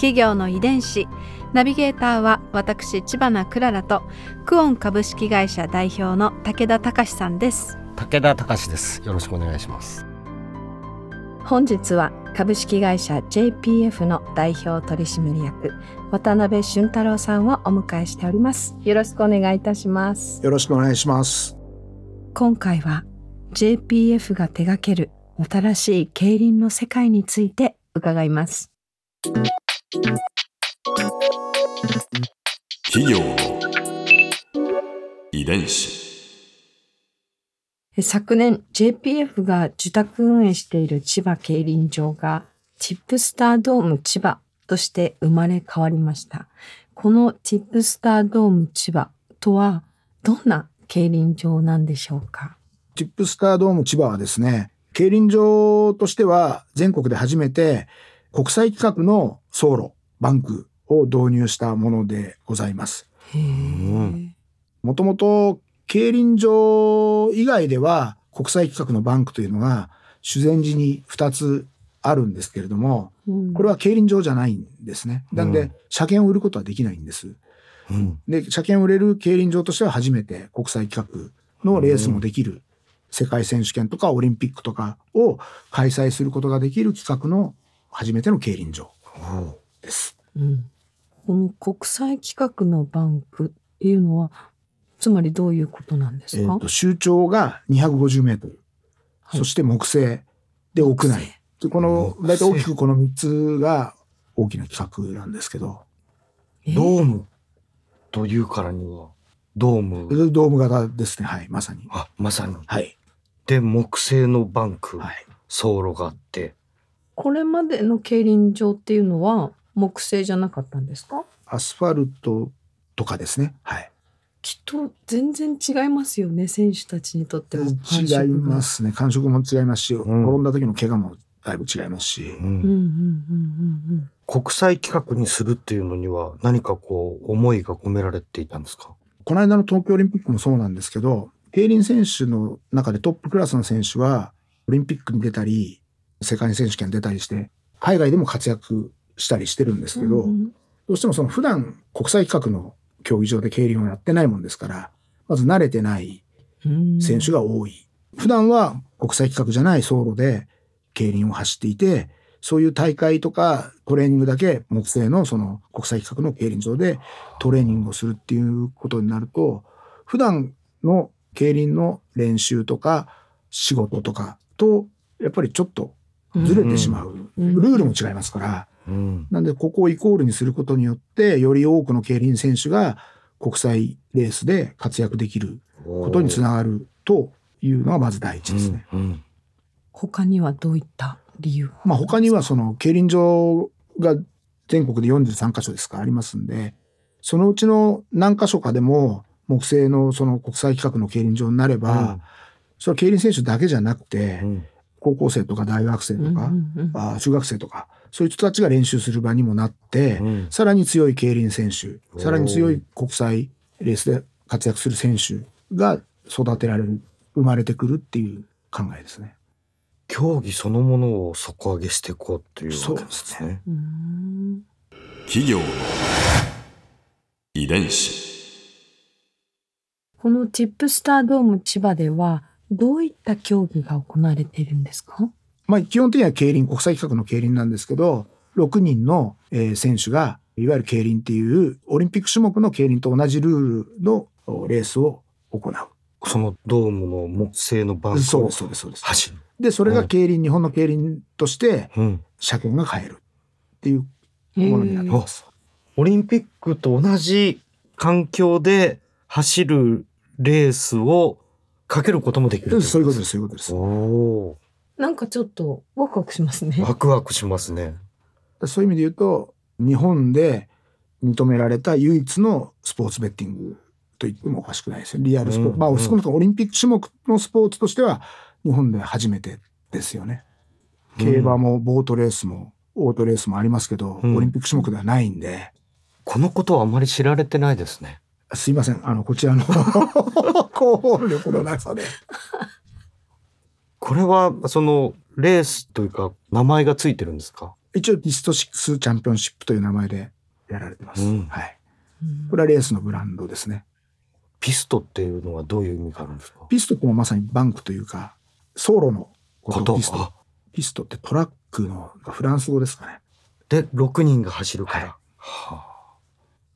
企業の遺伝子。ナビゲーターは私千葉なクララとクオン株式会社代表の武田隆さんです。武田隆です。よろしくお願いします。本日は株式会社 JPF の代表取締役渡辺俊太郎さんをお迎えしております。よろしくお願いいたします。よろしくお願いします。今回は JPF が手掛ける新しい競輪の世界について伺います企業の遺伝子。昨年 JPF が受託運営している千葉競輪場がチップスタードーム千葉として生まれ変わりました。このチップスタードーム千葉とはどんな競輪場なんでしょうか？チップスタードーム千葉はですね、競輪場としては全国で初めて国際規格の走路、バンクを導入したものでございます。もともと競輪場以外では国際規格のバンクというのが修善寺に2つあるんですけれども、うんこれは競輪場じゃないんですね。なんでうん、車検を売ることはできないんです。うんで、車検を売れる競輪場としては初めて国際規格のレースもできる、世界選手権とかオリンピックとかを開催することができる規格の初めての競輪場です。うんこの国際規格のバンクっていうのはつまりどういうことなんですか、えっ、と、周長が250メートル、はいそして木製で屋内。でこの、大体大きくこの3つが大きな規格なんですけど、えードームというからにはドームドーム型ですね。はい、まさに。あまさにはい。で木製のバンク、はい。走路があってこれまでの競輪場っていうのは木製じゃなかったんですか？アスファルトとかですね。はい。きっと全然違いますよね選手たちにとっても違いますね。感触も違いますし、ん転んだ時の怪我もだいぶ違いますし。うんうんうんうんうん国際規格にするっていうのには何かこう思いが込められていたんですか？この間の東京オリンピックもそうなんですけど、競輪選手の中でトップクラスの選手は、オリンピックに出たり、世界選手権出たりして、海外でも活躍したりしてるんですけど、うんどうしてもその普段国際規格の競技場で競輪をやってないもんですから、まず慣れてないうん選手が多い。普段は国際規格じゃない走路で競輪を走っていて、そういう大会とかトレーニングだけ木製のその国際規格の競輪場でトレーニングをするっていうことになると、普段の競輪の練習とか仕事とかとやっぱりちょっとずれてしまう。うん。ルールも違いますから。うん。なんでここをイコールにすることによって、より多くの競輪選手が国際レースで活躍できることにつながるというのがまず第一ですね。うん。うん。他にはどういった理由？まあ他にはその競輪場が全国で43カ所ですかありますんで、そのうちの何カ所かでも木製のその国際規格の競輪場になれば、それは競輪選手だけじゃなくてう、ん高校生とか大学生とか、うんうんうんあ中学生とか、そういう人たちが練習する場にもなって、うんさらに強い競輪選手、さらに強い国際レースで活躍する選手が育てられる、生まれてくるっていう考えですね。競技そのものを底上げしていこうっていうわけですね。うん企業の遺伝子。このチップスタードーム千葉ではどういった競技が行われているんですか？まあ基本的には競輪、国際規格の競輪なんですけど、6人のえー選手が、いわゆる競輪っていうオリンピック種目の競輪と同じルールのおレースを行う。そのドームの木製のバンクをそうです、そうです、そうです。走る。で、それが競輪、日本の競輪としてうん車検が買えるっていうものになります。オリンピックと同じ環境で走るレースをかけることもできる。そういうことです、そういうことです。おなんかちょっとワクワクしますね。ーワクワクしますね。そういう意味で言うと、日本で認められた唯一のスポーツベッティングと言ってもおかしくないですよ。リアルスポーツ。まあ、うんうん少なくともオリンピック種目のスポーツとしては日本で初めてですよね。競馬もボートレースもオートレースもありますけど、うんオリンピック種目ではないんで、このことはあまり知られてないですね。すいません。あの、こちらの 広報力のなさで。これは、その、レースというか、名前がついてるんですか？一応ディスト6チャンピオンシップという名前でやられてます。うんはい。これはレースのブランドですね。ピストっていうのはどういう意味があるんですか？ピストってもまさにバンクというか、走路のこことピストあ。ピストってトラックのフランス語ですかね。で、6人が走るから。はいはあ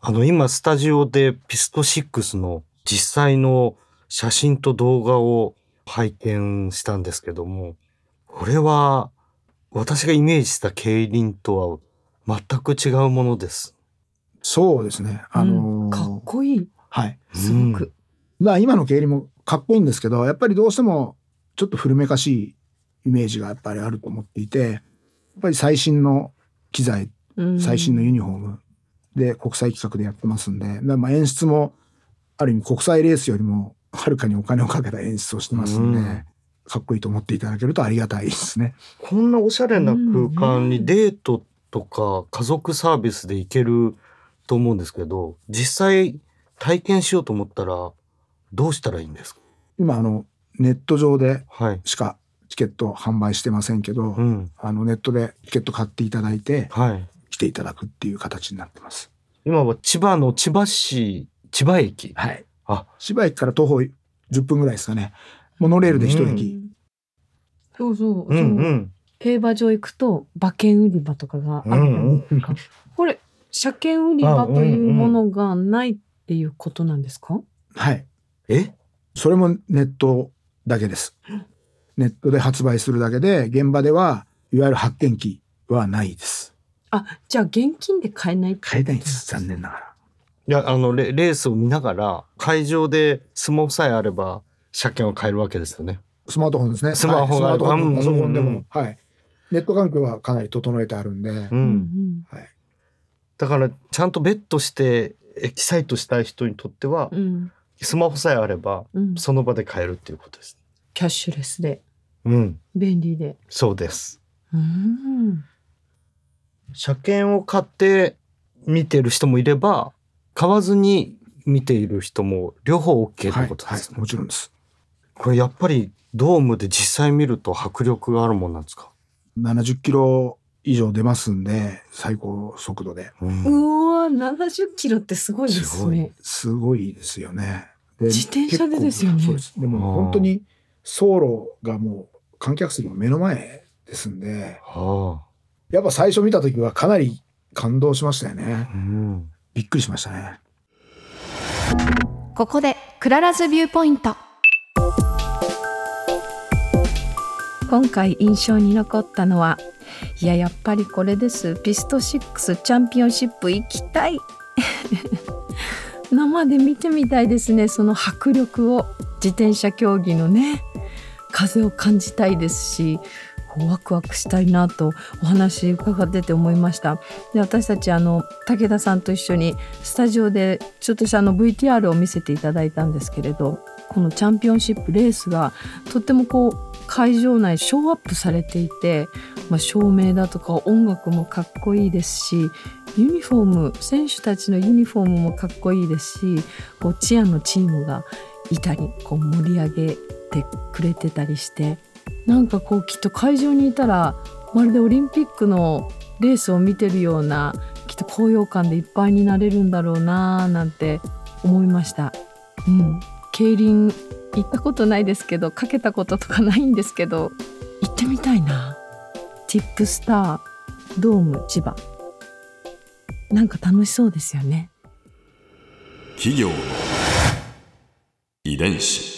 あの、今、スタジオでピスト6の実際の写真と動画を拝見したんですけども、これは、私がイメージした競輪とは全く違うものです。そうですね。あのーうんかっこいいはい。すごく、まあ今の競輪もかっこいいんですけど、やっぱりどうしてもちょっと古めかしいイメージがやっぱりあると思っていて、やっぱり最新の機材、うん最新のユニフォームで国際企画でやってますんで、まあ演出もある意味国際レースよりもはるかにお金をかけた演出をしてますんで、うんかっこいいと思っていただけるとありがたいですね。こんなおしゃれな空間うんにデートとか家族サービスで行けると思うんですけど、実際体験しようと思ったらどうしたらいいんですか？今あのネット上ではい。しかチケット販売してませんけど、うん。あのネットでチケット買っていただいてはい。来ていただくっていう形になってます。今は千葉の千葉市、千葉駅？はい。あ、千葉駅から徒歩10分ぐらいですかね。モノレールで一駅。そうそう、うんう。ん競馬場行くと馬券売り場とかがあるじゃないですか、これ車券売り場というものがないっていうことなんですか、はい。え？それもネットだけです。ネットで発売するだけで、現場ではいわゆる発券機はないです。あじゃあ現金で買えないって買えないんです。残念ながら。いや、あのレ、レースを見ながら、会場でスマホさえあれば、車券を買えるわけですよね。スマートフォンですね。スマホがはいスマートフォンパソコンでもうん。はい。ネット環境はかなり整えてあるんで。う。うんんはい。だから、ちゃんとベットして、エキサイトしたい人にとってはう、んスマホさえあれば、うんその場で買えるっていうことです。キャッシュレスでうん。便利でそうです。うん車券を買って見てる人もいれば、買わずに見ている人も両方 OK とはいいうことですね。はい。もちろんです。ここれやっぱりドームで実際見ると迫力があるもんなんですか、70キロ以上出ますんで、最高速度で。うんうわ70キロってすごいですねすごいですよね。で自転車でですよねです。でも本当に走路がもう観客席の目の前ですんで、はやっぱ最初見た時はかなり感動しましたよね。あ。うん。びっくりしましたね。ここで Clara's viewpoint。今回印象に残ったのはいややっぱりこれです。ピスト6チャンピオンシップ行きたい。生で見てみたいですね。その迫力を。自転車競技のね。風を感じたいですしワクワクしたいなとお話伺ってて思いました。で私たちあの武田さんと一緒にスタジオでちょっとしたあの VTR を見せていただいたんですけれどこのチャンピオンシップレースがとってもこう会場内ショーアップされていて、まあ、照明だとか音楽もかっこいいですしユニフォーム選手たちのユニフォームもかっこいいですしこうチアのチームがいたりこう盛り上げてくれてたりしてなんかこうきっと会場にいたらまるでオリンピックのレースを見てるようなきっと高揚感でいっぱいになれるんだろうなーなんて思いました。うん、競輪行ったことないですけどかけたこととかないんですけど行ってみたいな。チップスタードーム千葉なんか楽しそうですよね。企業遺伝子